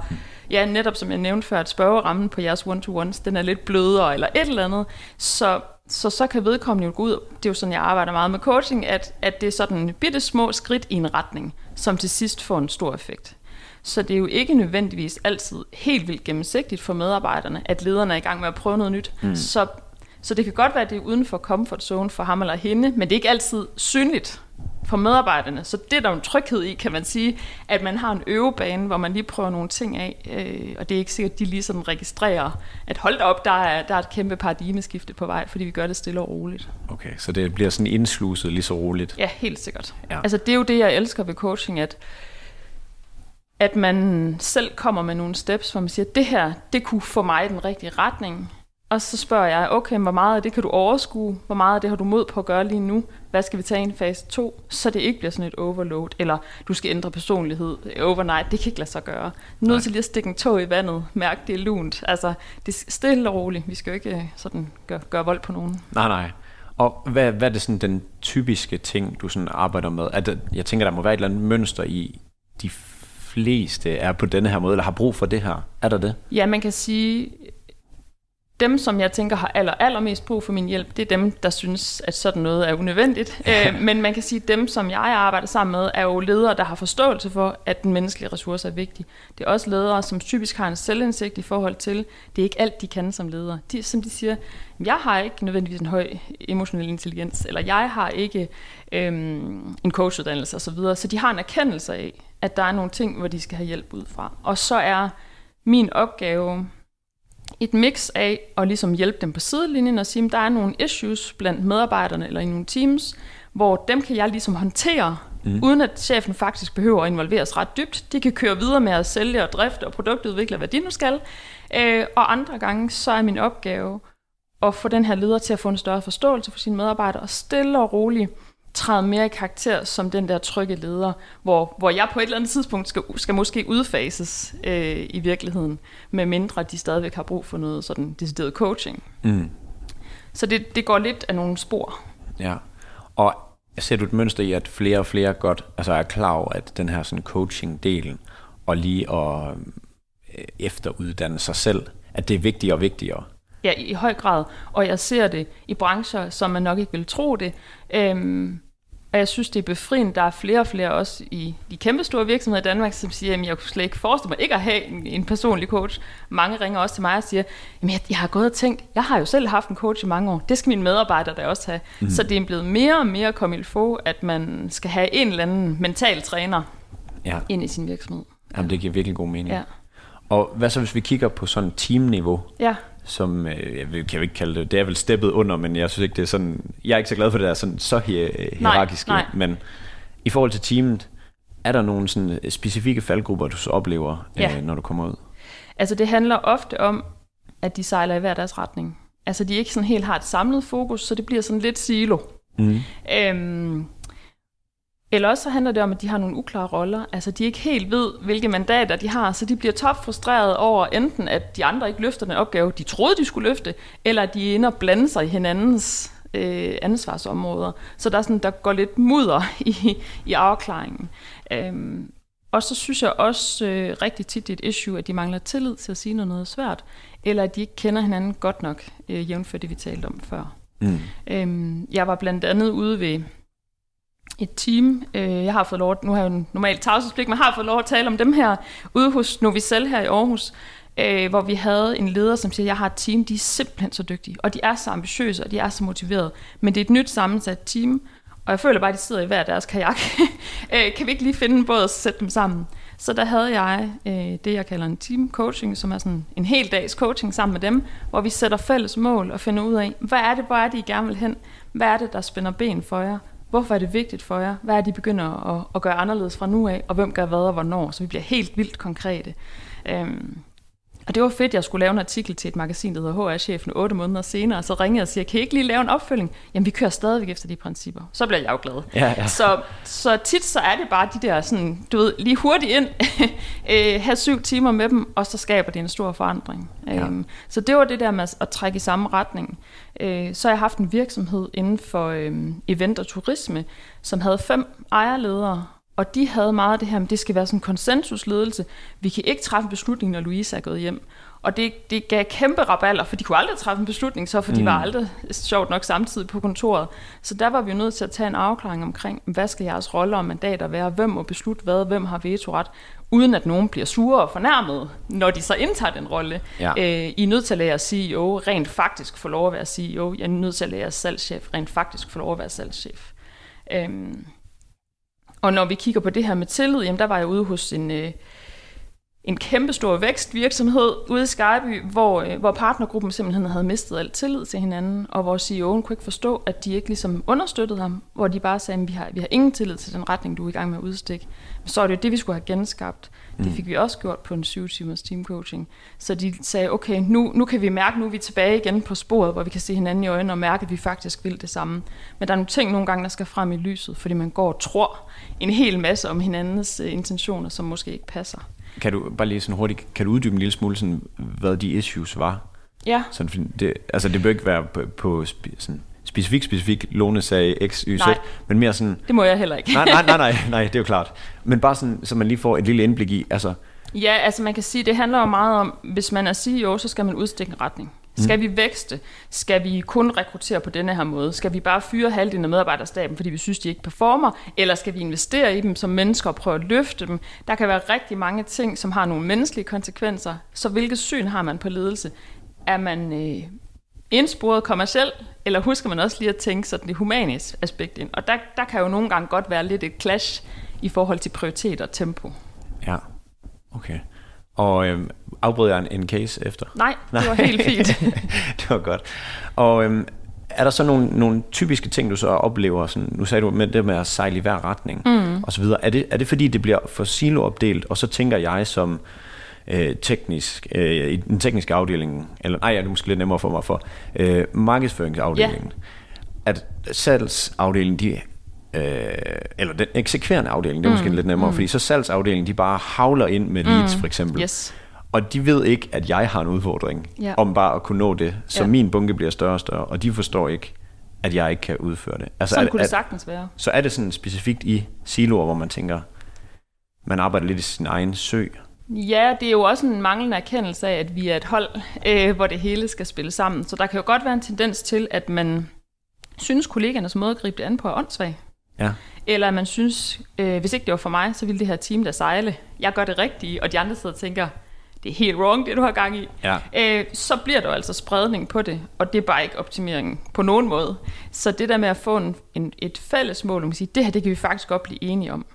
ja, netop som jeg nævnte før, at spørgerammen på jeres one-to-ones, den er lidt blødere, eller et eller andet. Så, så så kan vedkommende jo gå ud, det er jo sådan, jeg arbejder meget med coaching, at, at det er sådan bitte små skridt i en retning, som til sidst får en stor effekt. Så det er jo ikke nødvendigvis altid helt vildt gennemsigtigt for medarbejderne, at lederne er i gang med at prøve noget nyt. Mm. Så, så det kan godt være, at det er uden for comfort zone for ham eller hende, men det er ikke altid synligt for medarbejderne. Så det er der jo en tryghed i, kan man sige, at man har en øvebane, hvor man lige prøver nogle ting af, øh, og det er ikke sikkert, at de lige sådan registrerer, at hold da op, der er, der er et kæmpe paradigmeskifte på vej, fordi vi gør det stille og roligt. Okay, så det bliver sådan indsluset lige så roligt. Ja, helt sikkert. Ja. Altså det er jo det, jeg elsker ved coaching, at, at man selv kommer med nogle steps, hvor man siger, det her, det kunne få mig den rigtige retning. Og så spørger jeg, okay, hvor meget af det kan du overskue? Hvor meget af det har du mod på at gøre lige nu? Hvad skal vi tage i en fase 2? Så det ikke bliver sådan et overload, eller du skal ændre personlighed overnight. Det kan ikke lade sig gøre. Du er nødt til lige at stikke en tog i vandet, mærke det er lunt. Altså, det er stille og roligt. Vi skal jo ikke øh, sådan gøre, gøre vold på nogen. Nej, nej. Og hvad, hvad er det sådan den typiske ting, du sådan arbejder med? Det, jeg tænker, der må være et eller andet mønster i, de fleste er på denne her måde, eller har brug for det her. Er der det? Ja, man kan sige, dem, som jeg tænker har aller, allermest brug for min hjælp, det er dem, der synes, at sådan noget er unødvendigt. øh, men man kan sige, at dem, som jeg arbejder sammen med, er jo ledere, der har forståelse for, at den menneskelige ressource er vigtig. Det er også ledere, som typisk har en selvindsigt i forhold til, det er ikke alt, de kan som ledere. De, som de siger, jeg har ikke nødvendigvis en høj emotionel intelligens, eller jeg har ikke øhm, en coachuddannelse osv., så, så de har en erkendelse af, at der er nogle ting, hvor de skal have hjælp ud fra. Og så er min opgave et mix af at ligesom hjælpe dem på sidelinjen og sige, at der er nogle issues blandt medarbejderne eller i nogle teams, hvor dem kan jeg ligesom håndtere, mm. uden at chefen faktisk behøver at involveres ret dybt. De kan køre videre med at sælge og drifte og produktudvikle, hvad de nu skal. Øh, og andre gange, så er min opgave at få den her leder til at få en større forståelse for sine medarbejdere, og stille og roligt træde mere i karakter som den der trygge leder, hvor, hvor jeg på et eller andet tidspunkt skal, skal måske udfases øh, i virkeligheden, med mindre de stadigvæk har brug for noget sådan decideret coaching. Mm. Så det, det går lidt af nogle spor. Ja. Og ser du et mønster i, at flere og flere godt altså er klar over, at den her sådan coaching-delen, og lige at øh, efteruddanne sig selv, at det er vigtigere og vigtigere? Ja, i, i høj grad. Og jeg ser det i brancher, som man nok ikke vil tro det. Øhm, og jeg synes, det er befriende. Der er flere og flere også i de kæmpe store virksomheder i Danmark, som siger, at jeg kunne slet ikke forestille mig ikke at have en, en personlig coach. Mange ringer også til mig og siger, at jeg, jeg har gået og tænkt, jeg har jo selv haft en coach i mange år. Det skal mine medarbejdere da også have. Mm. Så det er blevet mere og mere kommet at man skal have en eller anden mental træner Ja, ind i sin virksomhed. Jamen, det giver virkelig god mening. Ja. Og hvad så, hvis vi kigger på sådan teamniveau, Ja. Som, øh, jeg vil- kan jo ikke kalde det, det er vel steppet under, men jeg synes ikke, det er sådan, jeg er ikke så glad for det der sådan, så hier, hierarkiske, nej. men i forhold til teamet, Er der nogle sådan øh, specifikke faldgrupper, du så oplever, Ja. øh, når du kommer ud? Altså det handler ofte om, at de sejler i hver deres retning. Altså de ikke sådan helt har et samlet fokus, så det bliver sådan lidt silo. Mm. Øhm, eller også så handler det om, at de har nogle uklare roller. Altså de ikke helt ved, hvilke mandater de har, så de bliver topfrustreret over enten, at de andre ikke løfter den opgave, de troede, de skulle løfte, eller at de er inde og blande sig i hinandens øh, ansvarsområder. Så der, er sådan, der går lidt mudder i, i afklaringen. Øhm, og så synes jeg også øh, rigtig tit, det er et issue, at de mangler tillid til at sige noget, noget svært, eller at de ikke kender hinanden godt nok, øh, jævnfør det, vi talte om før. Mm. Øhm, jeg var blandt andet ude ved et team. Øh, jeg har fået lov, nu har jeg jo en normalt tavshedspligt, men har fået lov at tale om dem her ude hos Novicel her i Aarhus, øh, hvor vi havde en leder, som siger, jeg har et team, de er simpelthen så dygtige, og de er så ambitiøse, og de er så motiverede, men det er et nyt sammensat team, og jeg føler bare, at de sidder i hver deres kajak. Øh, kan vi ikke lige finde en båd og sætte dem sammen? Så der havde jeg øh, det, jeg kalder en team coaching, som er sådan en hel dags coaching sammen med dem, hvor vi sætter fælles mål og finder ud af, hvad er det, hvor er det, I gerne vil hen? Hvad er det, der spænder ben for jer? Hvorfor er det vigtigt for jer? Hvad er det, begynder at, at gøre anderledes fra nu af? Og hvem gør hvad og hvornår? Så vi bliver helt vildt konkrete. Øhm, og det var fedt, jeg skulle lave en artikel til et magasin, der hedder HR-chefen, otte måneder senere. Så ringede jeg og siger, kan I ikke lige lave en opfølging? Jamen, vi kører stadigvæk efter de principper. Så bliver jeg jo glad. Ja, ja. Så, så tit så er det bare de der sådan, du ved, lige hurtigt ind, øh, have syv timer med dem, og så skaber det en stor forandring. Ja. Øhm, så det var det der med at trække i samme retning. Øh, så har jeg haft en virksomhed inden for øh, event og turisme, som havde fem ejerledere, og de havde meget af det her, men det skal være sådan en konsensusledelse. Vi kan ikke træffe en beslutning, når Louise er gået hjem. Og det, det gav kæmpe raballer, for de kunne aldrig træffe en beslutning, så for de Mm. var aldrig sjovt nok samtidig på kontoret. Så der var vi jo nødt til at tage en afklaring omkring, hvad skal jeres roller og mandater være, hvem må beslutte hvad, hvem har vetoret, uden at nogen bliver sure og fornærmet, når de så indtager den rolle. Ja. Øh, I er nødt til at lære CEO rent faktisk få lov at være CEO. Jeg er nødt til at lære salgschef rent faktisk få lov at være salgschef. Øhm, og når vi kigger på det her med tillid, jamen der var jeg ude hos en, øh, en kæmpestor vækstvirksomhed ude i Skyby, hvor, øh, hvor partnergruppen simpelthen havde mistet alt tillid til hinanden, og hvor CEO'en kunne ikke forstå, at de ikke ligesom understøttede ham, hvor de bare sagde, at vi har, vi har ingen tillid til den retning, du er i gang med at udstikke. Så er det jo det, vi skulle have genskabt. Det fik vi også gjort på en syv timers teamcoaching. Så de sagde, okay, nu, nu kan vi mærke, nu er vi tilbage igen på sporet, hvor vi kan se hinanden i øjnene og mærke, at vi faktisk vil det samme. Men der er nogle ting nogle gange, der skal frem i lyset, fordi man går og tror en hel masse om hinandens øh, intentioner, som måske ikke passer. Kan du bare lige sådan hurtigt, kan du uddybe en lille smule, sådan, hvad de issues var? Ja, Sådan, det, altså det bør ikke være på, på sådan, specifik, specifik Lone sagde X, Y, Z, Nej. men mere sådan, det må jeg heller ikke. nej, nej, nej, nej, nej, det er jo klart. Men bare sådan, så man lige får et lille indblik i, altså, Ja, altså man kan sige, det handler jo meget om, hvis man er CEO, så skal man udstikke en retning. Skal vi vækste? Skal vi kun rekruttere på denne her måde? Skal vi bare fyre halvdelen af medarbejderstaben, fordi vi synes, de ikke performer? Eller skal vi investere i dem som mennesker og prøve at løfte dem? Der kan være rigtig mange ting, som har nogle menneskelige konsekvenser. Så hvilket syn har man på ledelse? Er man øh, indsporet kommercielt, eller husker man også lige at tænke sådan det humane aspekt ind? Og der, der kan jo nogle gange godt være lidt et clash i forhold til prioritet og tempo. ja, okay. Og øhm, afbryder jeg en, en case efter? Nej, det var helt fint. det var godt. Og øhm, er der så nogle, nogle typiske ting, du så oplever? Sådan, nu sagde du med det med at sejle i hver retning, mm. og så videre. Er det, er det fordi, det bliver for siloopdelt, og så tænker jeg som øh, teknisk, øh, i den tekniske afdeling, eller nej, ja, det er måske lidt nemmere for mig for, øh, markedsføringsafdelingen, at salgsafdelingen, de øh, eller den eksekverende afdeling, det er måske lidt nemmere, mm. fordi så salgsafdelingen, de bare havler ind med leads, for eksempel. Yes. Og de ved ikke, at jeg har en udfordring Ja. om bare at kunne nå det, så Ja. min bunke bliver større og større, og de forstår ikke, at jeg ikke kan udføre det. Altså, Sådan er, kunne det sagtens være. så er det sådan specifikt i siloer, hvor man tænker, man arbejder lidt i sin egen sø. Ja, det er jo også en manglende erkendelse af, at vi er et hold, øh, hvor det hele skal spille sammen. Så der kan jo godt være en tendens til, at man synes, kollegernes måde at gribe det an på er åndssvag. Ja. Eller man synes, øh, hvis ikke det var for mig, så ville det her team der sejle. Jeg gør det rigtige, og de andre sidder og tænker, det er helt wrong, det du har gang i. Ja. Øh, så bliver der altså spredning på det, og det er bare ikke optimeringen på nogen måde. Så det der med at få en, en, et fælles mål, man sige, det her det kan vi faktisk godt blive enige om.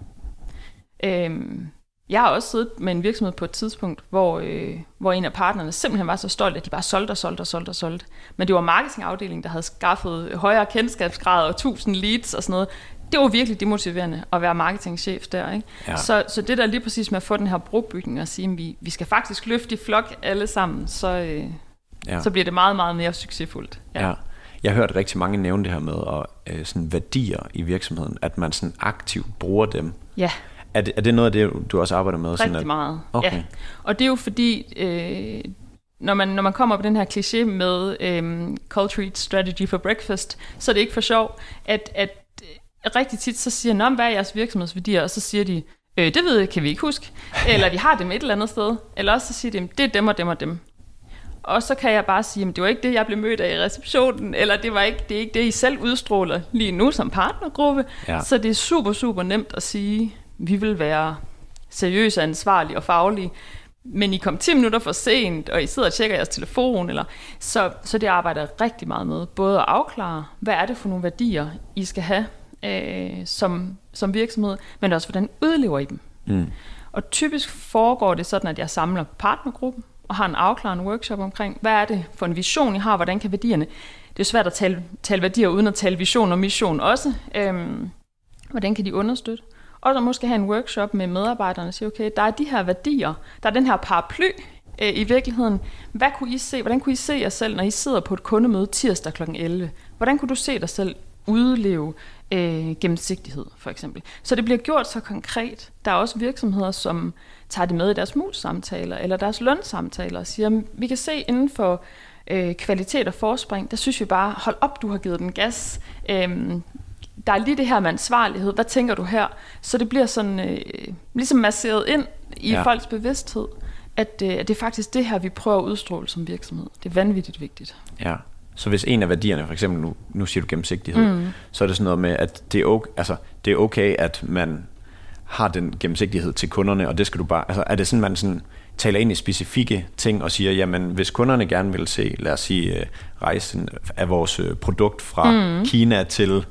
Øhm, jeg har også siddet med en virksomhed på et tidspunkt, hvor, øh, hvor en af partnerne simpelthen var så stolt, at de bare solgte og solgte og solgte og solgte. Men det var marketingafdelingen, der havde skaffet højere kendskabsgrad og 1000 leads og sådan noget. Det var virkelig demotiverende at være marketingchef der. Ikke? Ja. Så, så det der lige præcis med at få den her brobygning og sige, at vi, vi skal faktisk løfte i flok alle sammen, så, øh, Ja. så bliver det meget, meget mere succesfuldt. Ja. Jeg har hørt rigtig mange nævne det her med at, øh, sådan værdier i virksomheden, at man sådan aktivt bruger dem. ja. Er det, er det noget af det, du også arbejder med? Rigtig at, meget. Okay. Ja. Og det er jo fordi, øh, når, man, når man kommer på den her kliché med øh, culture eat strategy for breakfast, så er det ikke for sjov, at, at rigtig tit så siger jeg, hvad er jeres virksomhedsværdier? Og så siger de, øh, det ved jeg, kan vi ikke huske. Eller vi har dem et eller andet sted. Eller også så siger de, det er dem og dem og dem. Og så kan jeg bare sige, at det var ikke det, jeg blev mødt af i receptionen, eller det, var ikke, det er ikke det, I selv udstråler lige nu som partnergruppe. Ja. Så det er super, super nemt at sige, vi vil være seriøse, ansvarlige og faglige, men I kom 10 minutter for sent, og I sidder og tjekker jeres telefon. Eller, så, så det arbejder jeg rigtig meget med. Både at afklare, hvad er det for nogle værdier, I skal have øh, som, som virksomhed, men også hvordan udlever I dem. Mm. Og typisk foregår det sådan, at jeg samler partnergruppen og har en afklarende workshop omkring, hvad er det for en vision, I har, hvordan kan værdierne... Det er svært at tale, tale værdier uden at tale vision og mission også. Øhm, hvordan kan de understøtte? Og så måske have en workshop med medarbejderne og sige, okay, der er de her værdier, der er den her paraply øh, i virkeligheden. Hvad kunne I se, hvordan kunne I se jer selv, når I sidder på et kundemøde tirsdag kl. 11? Hvordan kunne du se dig selv udleve øh, gennemsigtighed, for eksempel? Så det bliver gjort så konkret. Der er også virksomheder, som tager det med i deres mus-samtaler eller deres lønsamtaler og siger, vi kan se inden for øh, kvalitet og forspring, der synes vi bare, hold op, du har givet den gas. Øhm, der er lige det her med ansvarlighed. Hvad tænker du her? Så det bliver sådan øh, ligesom masseret ind i Ja. ja. folks bevidsthed, at, øh, at det er faktisk det her, vi prøver at udstråle som virksomhed. Det er vanvittigt vigtigt. Ja. Så hvis en af værdierne, for eksempel nu, nu siger du gennemsigtighed, mm. så er det sådan noget med, at det er, okay, altså, det er okay, at man har den gennemsigtighed til kunderne, og det skal du bare, altså er det sådan, man sådan taler ind i specifikke ting og siger, jamen hvis kunderne gerne vil se, lad os sige, øh, rejsen af vores øh, produkt fra mm. Kina til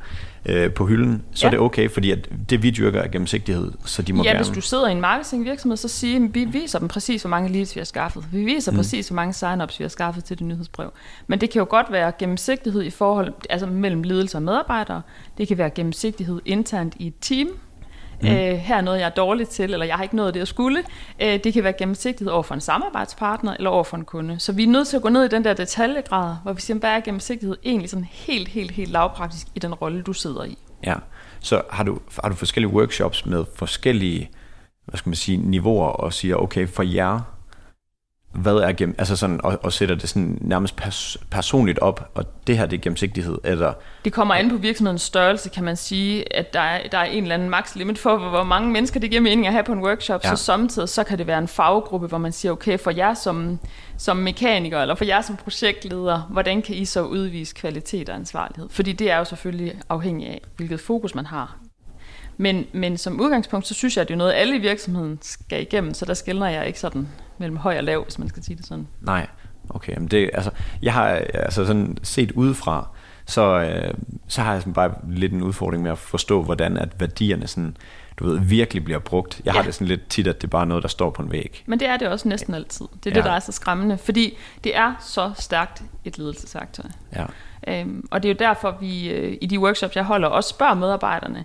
øh, på hylden, så ja. er det okay, fordi at det vi dyrker er gennemsigtighed, så de må ja, gerne... hvis du sidder i en marketingvirksomhed, så siger vi viser dem præcis, hvor mange leads vi har skaffet. Vi viser mm. præcis, hvor mange sign-ups vi har skaffet til det nyhedsbrev. Men det kan jo godt være gennemsigtighed i forhold, altså mellem ledelse og medarbejdere. Det kan være gennemsigtighed internt i et team. Mm. Øh, her er noget, jeg er dårlig til, eller jeg har ikke nået det, jeg skulle. Øh, det kan være gennemsigtighed over for en samarbejdspartner, eller over for en kunde. Så vi er nødt til at gå ned i den der detaljegrad, hvor vi siger, hvad er gennemsigtighed egentlig sådan helt, helt, helt lavpraktisk i den rolle, du sidder i. Ja, så har du, har du forskellige workshops med forskellige, hvad skal man sige, niveauer, og siger, okay, for jer, hvad er gennem, altså sådan, og, og sætter det sådan nærmest pers, personligt op, og det her, det er gennemsigtighed, eller, Det kommer an på virksomhedens størrelse, kan man sige, at der er, der er en eller anden max limit for, hvor, hvor mange mennesker det giver mening at have på en workshop. Ja. Så samtidig så kan det være en faggruppe, hvor man siger, okay, for jer som, som mekaniker, eller for jer som projektleder, hvordan kan I så udvise kvalitet og ansvarlighed? Fordi det er jo selvfølgelig afhængigt af, hvilket fokus man har. Men, men som udgangspunkt, så synes jeg, at det er noget, alle i virksomheden skal igennem, så der skældner jeg ikke sådan mellem høj og lav, hvis man skal sige det sådan. nej, okay, men det, altså, jeg har altså sådan set udefra, så, øh, så har jeg sådan bare lidt en udfordring med at forstå, hvordan at værdierne sådan, du ved, virkelig bliver brugt. Jeg har Ja. det sådan lidt tit, at det er bare noget, der står på en væg. Men det er det også næsten altid. Det er Ja. det, der er så skræmmende, fordi det er så stærkt et ledelsesaktor. Ja, Øhm, og det er jo derfor, vi øh, i de workshops, jeg holder, også spørger medarbejderne,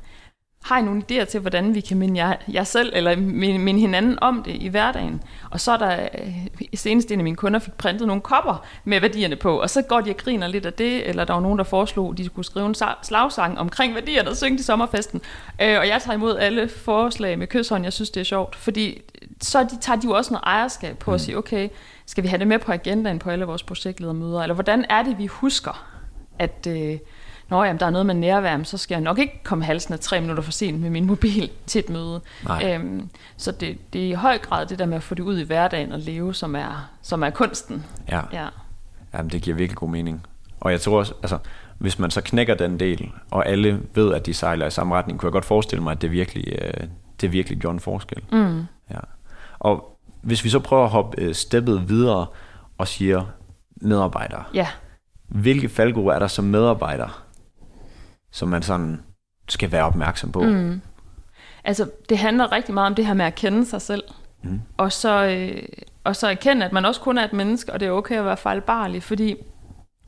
har I nogle idéer til, hvordan vi kan minde jer, jer selv eller minde, minde hinanden om det i hverdagen? Og så er der øh, senest en af mine kunder fik printet nogle kopper med værdierne på, og så går de og griner lidt af det, eller der var nogen, der foreslog, at de skulle skrive en sa- slagsang omkring værdierne og synge til sommerfesten. Øh, og jeg tager imod alle forslag med kysshånd, jeg synes, det er sjovt, fordi så de, tager de jo også noget ejerskab på mm. at sige, okay, skal vi have det med på agendaen på alle vores projektledermøder, eller hvordan er det, vi husker, at... Øh, Nå, jamen, der er noget med nærvær, så skal jeg nok ikke komme halsen af tre minutter for sent med min mobil til et møde. Nej. Øhm, så det, det er i høj grad det der med at få det ud i hverdagen og leve, som er, som er kunsten. ja. Ja. Jamen, det giver virkelig god mening. Og jeg tror også, altså, hvis man så knækker den del, og alle ved, at de sejler i samme retning, kunne jeg godt forestille mig, at det virkelig, øh, det virkelig gjorde en forskel. Mm. Ja. Og hvis vi så prøver at hoppe øh, steppet videre og siger medarbejdere. ja. Hvilke faldgrupper er der som medarbejder, som man sådan skal være opmærksom på? Mm. Altså, det handler rigtig meget om det her med at kende sig selv. Mm. Og, så, øh, og så erkende, at man også kun er et menneske, og det er okay at være fejlbarlig, fordi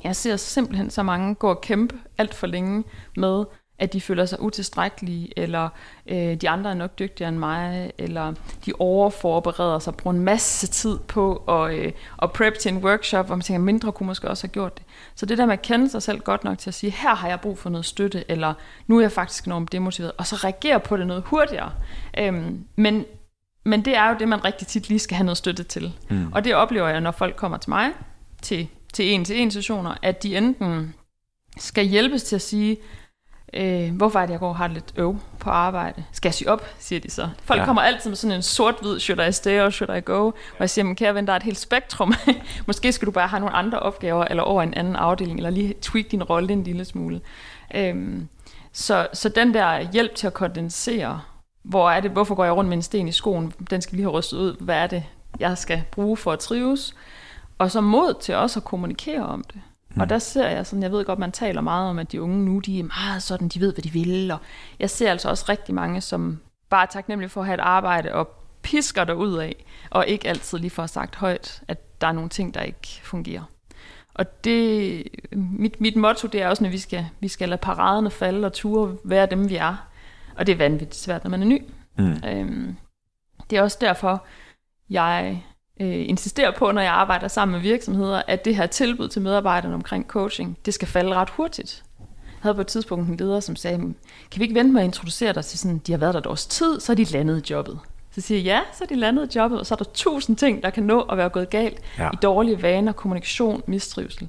jeg ser simpelthen så mange gå og kæmpe alt for længe med at de føler sig utilstrækkelige, eller øh, de andre er nok dygtigere end mig, eller de overforbereder sig, bruger en masse tid på at, øh, at prep til en workshop, hvor man tænker, mindre kunne måske også have gjort det. Så det der med at kende sig selv godt nok til at sige, her har jeg brug for noget støtte, eller nu er jeg faktisk enormt demotiveret, og så reagere på det noget hurtigere. Øhm, men, men det er jo det, man rigtig tit lige skal have noget støtte til. Mm. Og det oplever jeg, når folk kommer til mig, til, til en-til-en sessioner, at de enten skal hjælpes til at sige, øh, hvorfor er det, jeg går og har lidt øv på arbejde? Skal jeg sige op, siger de så. Folk Ja. kommer altid med sådan en sort-hvid, should I stay or should I go? Hvor jeg siger, men kære ven, der er et helt spektrum. Måske skal du bare have nogle andre opgaver, eller over en anden afdeling, eller lige tweak din rolle en lille smule. Øhm, så, så den der hjælp til at kondensere, hvor er det, hvorfor går jeg rundt med en sten i skoen? Den skal lige have rystet ud. Hvad er det, jeg skal bruge for at trives? Og så mod til også at kommunikere om det. Mm. Og der ser jeg sådan, jeg ved godt, man taler meget om, at de unge nu, de er meget sådan, de ved, hvad de vil. Og jeg ser altså også rigtig mange, som bare er taknemmelige for at have et arbejde og pisker der ud af, og ikke altid lige får sagt højt, at der er nogle ting, der ikke fungerer. Og det, mit, mit motto, det er også, at vi skal, vi skal lade paraderne falde og ture være dem, vi er. Og det er vanvittigt svært, når man er ny. Mm. Øhm, det er også derfor, jeg øh, insisterer på, når jeg arbejder sammen med virksomheder, at det her tilbud til medarbejderne omkring coaching, det skal falde ret hurtigt. Jeg havde på et tidspunkt en leder, som sagde, kan vi ikke vente med at introducere dig til sådan, de har været der et års tid, så er de landet jobbet. Så siger jeg, ja, så er de landet jobbet, og så er der tusind ting, der kan nå at være gået galt ja. i dårlige vaner, kommunikation, mistrivsel.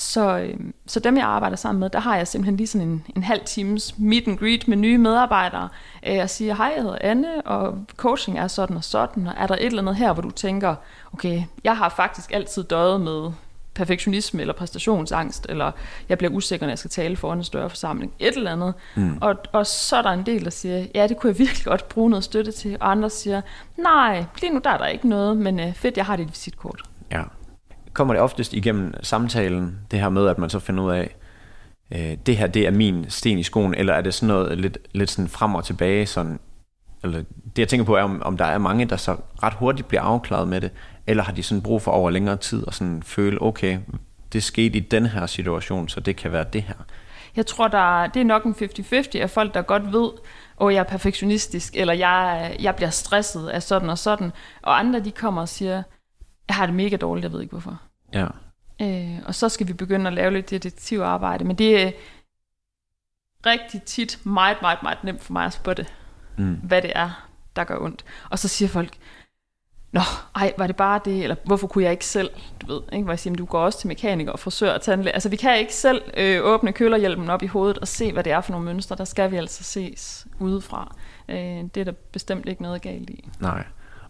Så, øh, så dem, jeg arbejder sammen med, der har jeg simpelthen lige sådan en, en halv times meet and greet med nye medarbejdere, øh, og siger, hej, jeg hedder Anne, og coaching er sådan og sådan, og er der et eller andet her, hvor du tænker, okay, jeg har faktisk altid døjet med perfektionisme eller præstationsangst, eller jeg bliver usikker, når jeg skal tale foran en større forsamling, et eller andet. Mm. Og, og så er der en del, der siger, ja, det kunne jeg virkelig godt bruge noget støtte til, og andre siger, nej, lige nu der er der ikke noget, men øh, fedt, jeg har dit visitkort. Ja. Kommer det oftest igennem samtalen, det her med, at man så finder ud af, øh, det her, det er min sten i skoen, eller er det sådan noget lidt, lidt sådan frem og tilbage, sådan, eller det jeg tænker på er, om, om der er mange, der så ret hurtigt bliver afklaret med det, eller har de sådan brug for over længere tid, og sådan føle, okay, det skete i den her situation, så det kan være det her. Jeg tror, der det er nok en 50-50 af folk, der godt ved, at jeg er perfektionistisk, eller jeg, jeg bliver stresset af sådan og sådan. Og andre, de kommer og siger, jeg har det mega dårligt, jeg ved ikke hvorfor. Ja. Øh, og så skal vi begynde at lave lidt detektivarbejde. Men det er rigtig tit meget, meget, meget nemt for mig at spotte, Mm. hvad det er, der gør ondt. Og så siger folk, Nå, ej, var det bare det, eller hvorfor kunne jeg ikke selv, du ved, ikke? hvor jeg siger, du går også til mekaniker og frisør og tandlæge. Altså, vi kan ikke selv øh, åbne kølerhjelmen op i hovedet og se, hvad det er for nogle mønstre. Der skal vi altså ses udefra. Øh, det er der bestemt ikke noget galt i. Nej.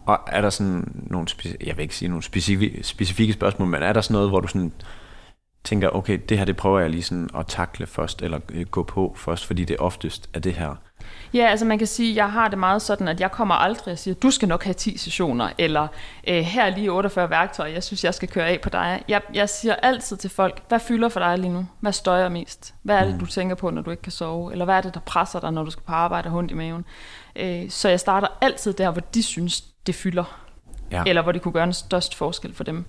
Og er der sådan nogle, speci- jeg vil ikke sige nogle specifikke, specifikke spørgsmål, men er der sådan noget, hvor du sådan tænker, okay, det her, det prøver jeg lige sådan at takle først, eller øh, gå på først, fordi det oftest er det her. Ja, altså man kan sige, at jeg har det meget sådan, at jeg kommer aldrig og siger, du skal nok have 10 sessioner, eller øh, her er lige 48 værktøjer, jeg synes, jeg skal køre af på dig. Jeg, jeg siger altid til folk, hvad fylder for dig lige nu? Hvad støjer mest? Hvad er det, du tænker på, når du ikke kan sove? Eller hvad er det, der presser dig, når du skal på arbejde og hund i maven? Øh, så jeg starter altid der, hvor de synes, det fylder. Ja. Eller hvor det kunne gøre en størst forskel for dem.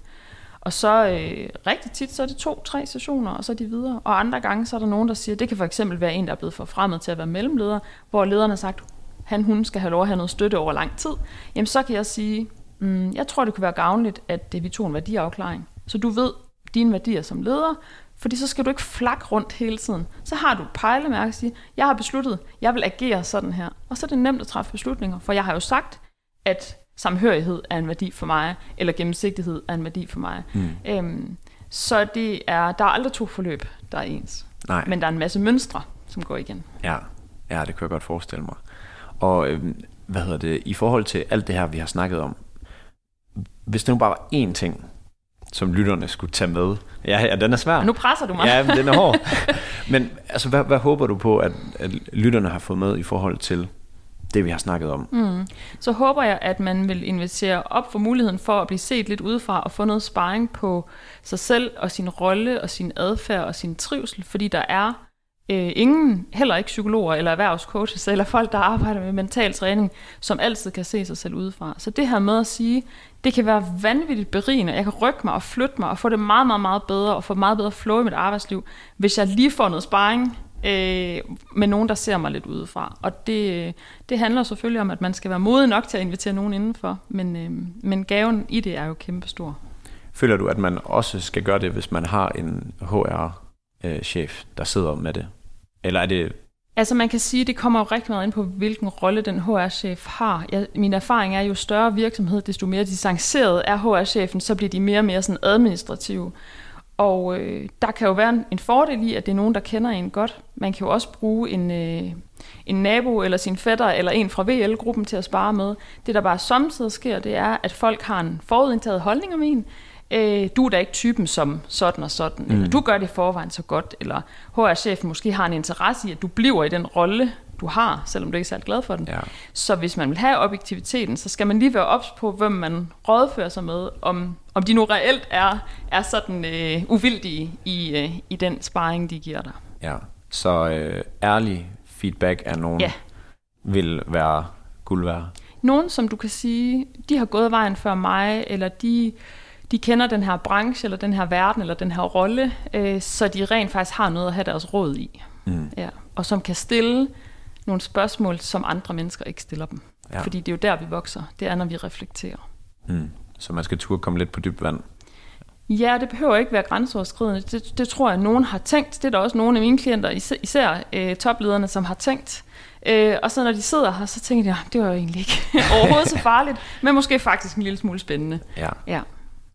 Og så øh, rigtig tit, så er det to-tre sessioner, og så er de videre. Og andre gange, så er der nogen, der siger, det kan for eksempel være en, der er blevet forfremmet til at være mellemleder, hvor lederen har sagt, han, hun skal have lov at have noget støtte over lang tid. Jamen, så kan jeg sige, mm, jeg tror, det kunne være gavnligt, at det, vi tog en værdiafklaring. Så du ved dine værdier som leder, fordi så skal du ikke flakke rundt hele tiden. Så har du pejlemærke og sige, jeg har besluttet, jeg vil agere sådan her. Og så er det nemt at træffe beslutninger, for jeg har jo sagt, at samhørighed er en værdi for mig, eller gennemsigtighed er en værdi for mig. Mm. Øhm, så det er, der er aldrig to forløb, der er ens. Nej. Men der er en masse mønstre, som går igen. Ja, ja det kan jeg godt forestille mig. Og øhm, hvad hedder det, i forhold til alt det her, vi har snakket om, hvis det nu bare var én ting, som lytterne skulle tage med. Ja, ja den er svær. Nu presser du mig. Ja, men den er hård. Men altså, hvad, hvad håber du på, at, at lytterne har fået med i forhold til det, vi har snakket om? Mm. så håber jeg, at man vil investere op for muligheden for at blive set lidt udefra og få noget sparring på sig selv og sin rolle og sin adfærd og sin trivsel, fordi der er øh, ingen, heller ikke psykologer eller erhvervscoaches eller folk, der arbejder med mental træning, som altid kan se sig selv udefra. Så det her med at sige, det kan være vanvittigt berigende, jeg kan rykke mig og flytte mig og få det meget, meget, meget bedre og få meget bedre flow i mit arbejdsliv, hvis jeg lige får noget sparring øh, med nogen, der ser mig lidt udefra. Og det, det handler selvfølgelig om, at man skal være modig nok til at invitere nogen indenfor, men, øh, men gaven i det er jo kæmpestor. Føler du, at man også skal gøre det, hvis man har en HR-chef, der sidder med det? Eller er det... Altså man kan sige, det kommer jo rigtig meget ind på, hvilken rolle den HR-chef har. Jeg, min erfaring er, jo større virksomhed, desto mere distanceret er HR-chefen, så bliver de mere og mere sådan administrative. Og øh, der kan jo være en, en fordel i, at det er nogen, der kender en godt. Man kan jo også bruge en, øh, en nabo eller sin fætter eller en fra VL-gruppen til at spare med. Det, der bare samtidig sker, det er, at folk har en forudindtaget holdning om en. Øh, du er da ikke typen som sådan og sådan, mm. eller du gør det i forvejen så godt, eller HR-chefen måske har en interesse i, at du bliver i den rolle, du har, selvom du ikke er særlig glad for den. Ja. Så hvis man vil have objektiviteten, så skal man lige være ops på, hvem man rådfører sig med, om, om de nu reelt er, er sådan øh, uvildige i, øh, i den sparring, de giver dig. Ja. Så øh, ærlig feedback af nogen Ja. vil være guld værd. Nogen, som du kan sige, de har gået vejen før mig, eller de, de kender den her branche, eller den her verden, eller den her rolle, øh, så de rent faktisk har noget at have deres råd i. Mm. Ja. Og som kan stille nogle spørgsmål, som andre mennesker ikke stiller dem. Ja. Fordi det er jo der, vi vokser. Det er, når vi reflekterer. Mm. Så man skal turde komme lidt på dybt vand. Ja, det behøver ikke være grænseoverskridende. Det, det tror jeg, at nogen har tænkt. Det er der også nogle af mine klienter, især, især øh, toplederne, som har tænkt. Øh, og så når de sidder her, så tænker de, "Ja, det var jo egentlig ikke overhovedet så farligt, men måske faktisk en lille smule spændende. Ja. Ja.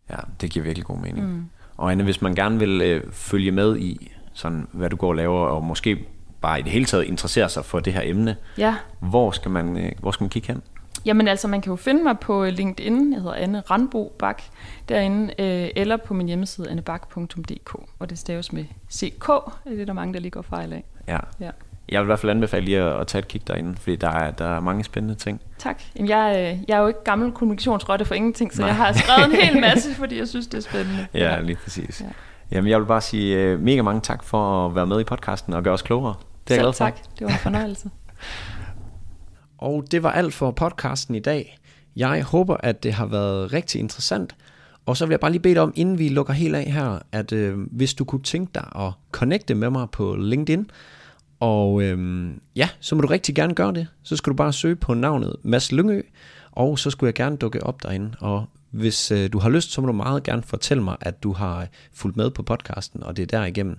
Ja, det giver virkelig god mening. Mm. Og Anne, hvis man gerne vil øh, følge med i, sådan, hvad du går og laver, og måske bare i det hele taget interessere sig for det her emne, ja. hvor skal man, øh, hvor skal man kigge hen? Jamen altså, man kan jo finde mig på LinkedIn, jeg hedder Anne Randbo Bak, derinde, øh, eller på min hjemmeside annebak.dk, og det staves med CK, det er der mange, der lige går fejl af. Ja. Ja. Jeg vil i hvert fald anbefale lige at, at tage et kig derinde, fordi der er, der er mange spændende ting. Tak. Jamen, jeg, øh, jeg er jo ikke gammel kommunikationsrotte for ingenting, så Nej. Jeg har skrevet en hel masse, fordi jeg synes, det er spændende. Ja, lige præcis. Ja. Ja. Jamen, jeg vil bare sige øh, mega mange tak for at være med i podcasten og gøre os klogere. Det er jeg glad for. tak. Det var en fornøjelse. Og det var alt for podcasten i dag. Jeg håber, at det har været rigtig interessant. Og så vil jeg bare lige bede dig om, inden vi lukker helt af her, at øh, hvis du kunne tænke dig at connecte med mig på LinkedIn, og øh, ja, så må du rigtig gerne gøre det. Så skal du bare søge på navnet Mads Lyngø, og så skulle jeg gerne dukke op derinde. Og hvis øh, du har lyst, så må du meget gerne fortælle mig, at du har fulgt med på podcasten, og det er derigennem.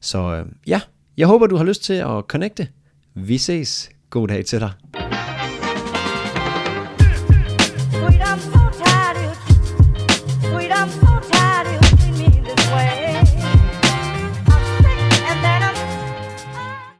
Så øh, ja, jeg håber, du har lyst til at connecte. Vi ses. God dag til dig.